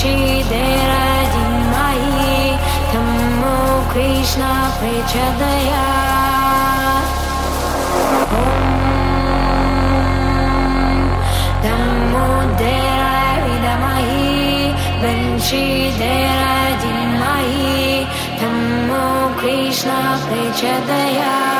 श्रीधेराजिमही थं मो कृष्ण पृच्छदया धमो धेरा विदमहीश्रीधेरा कृष्ण पृच्छदया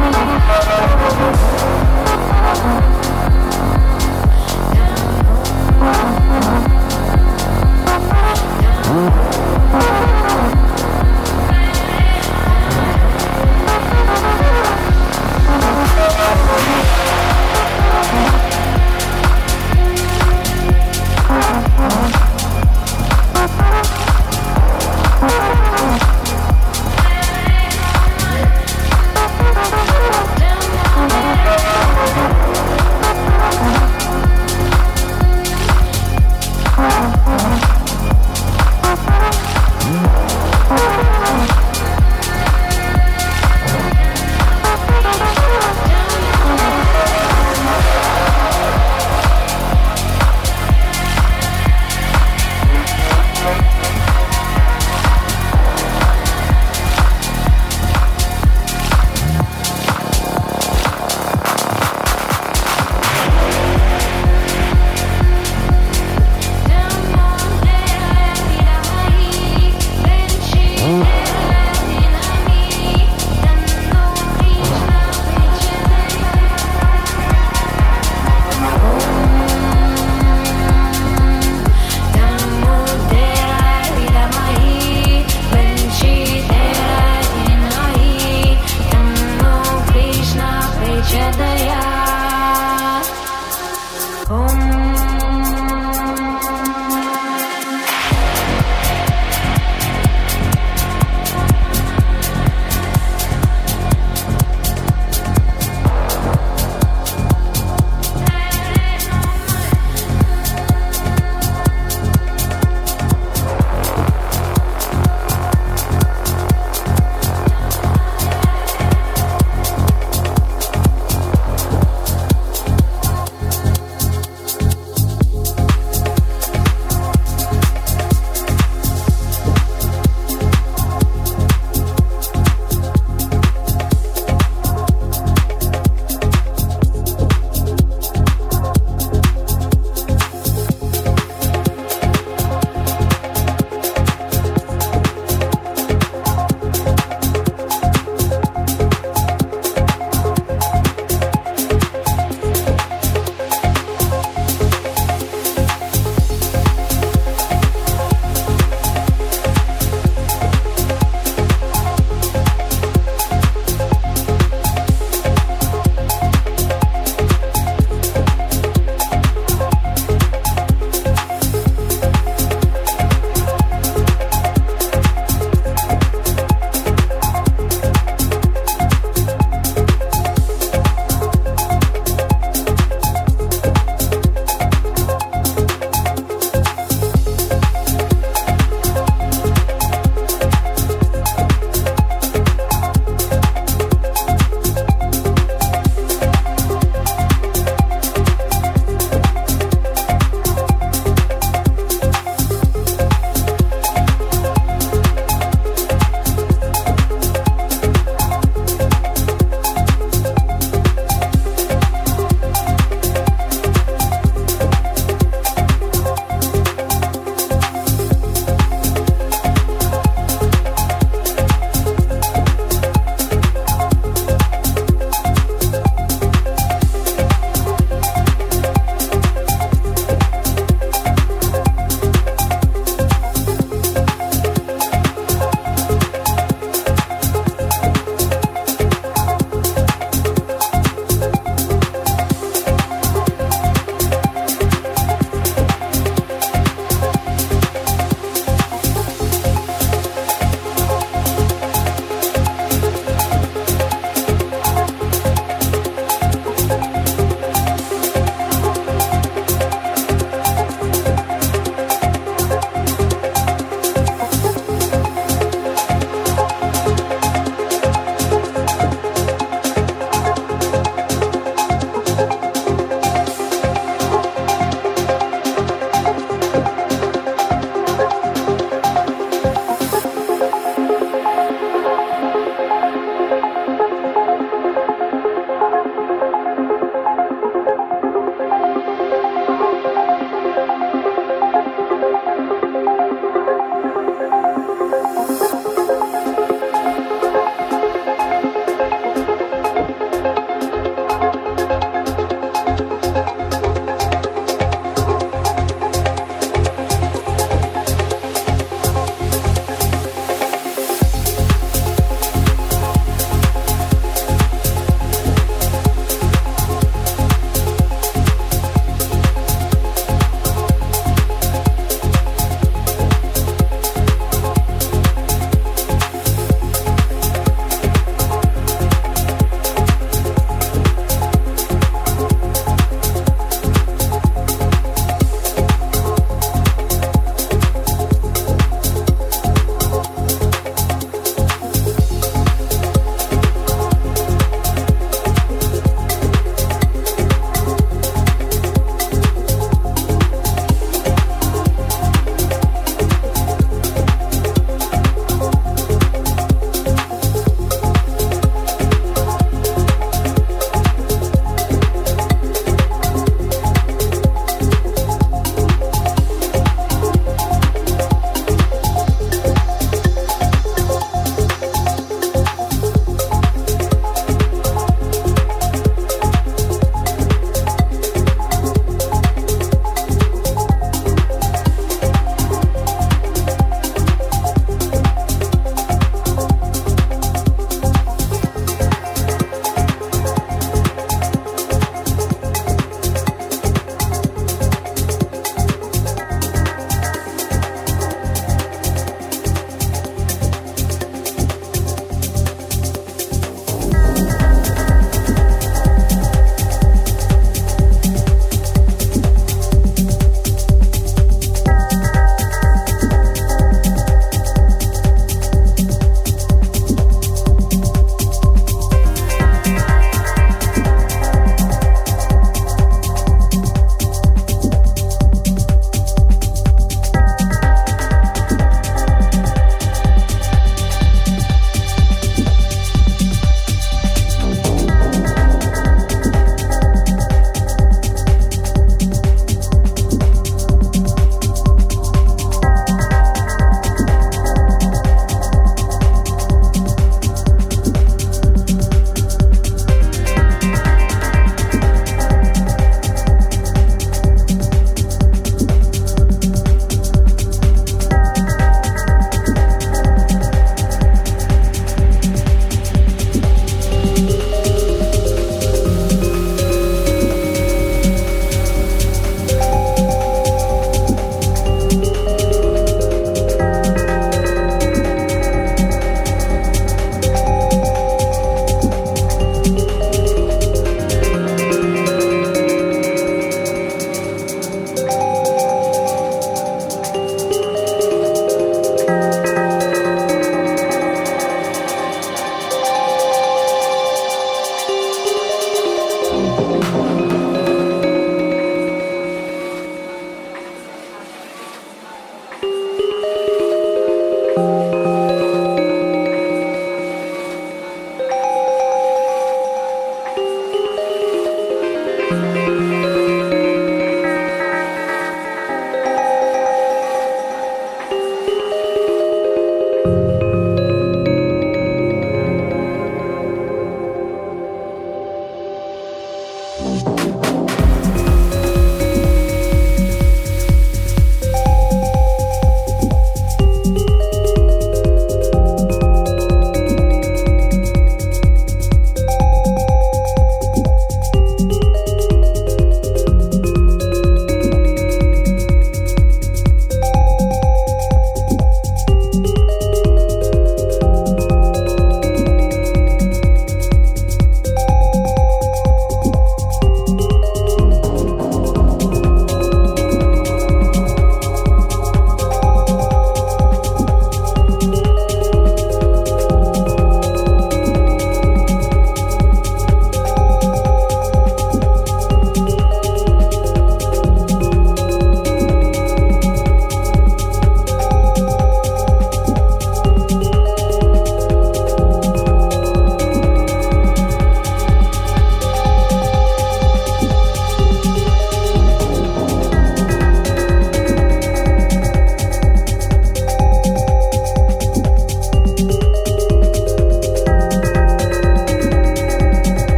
Oh,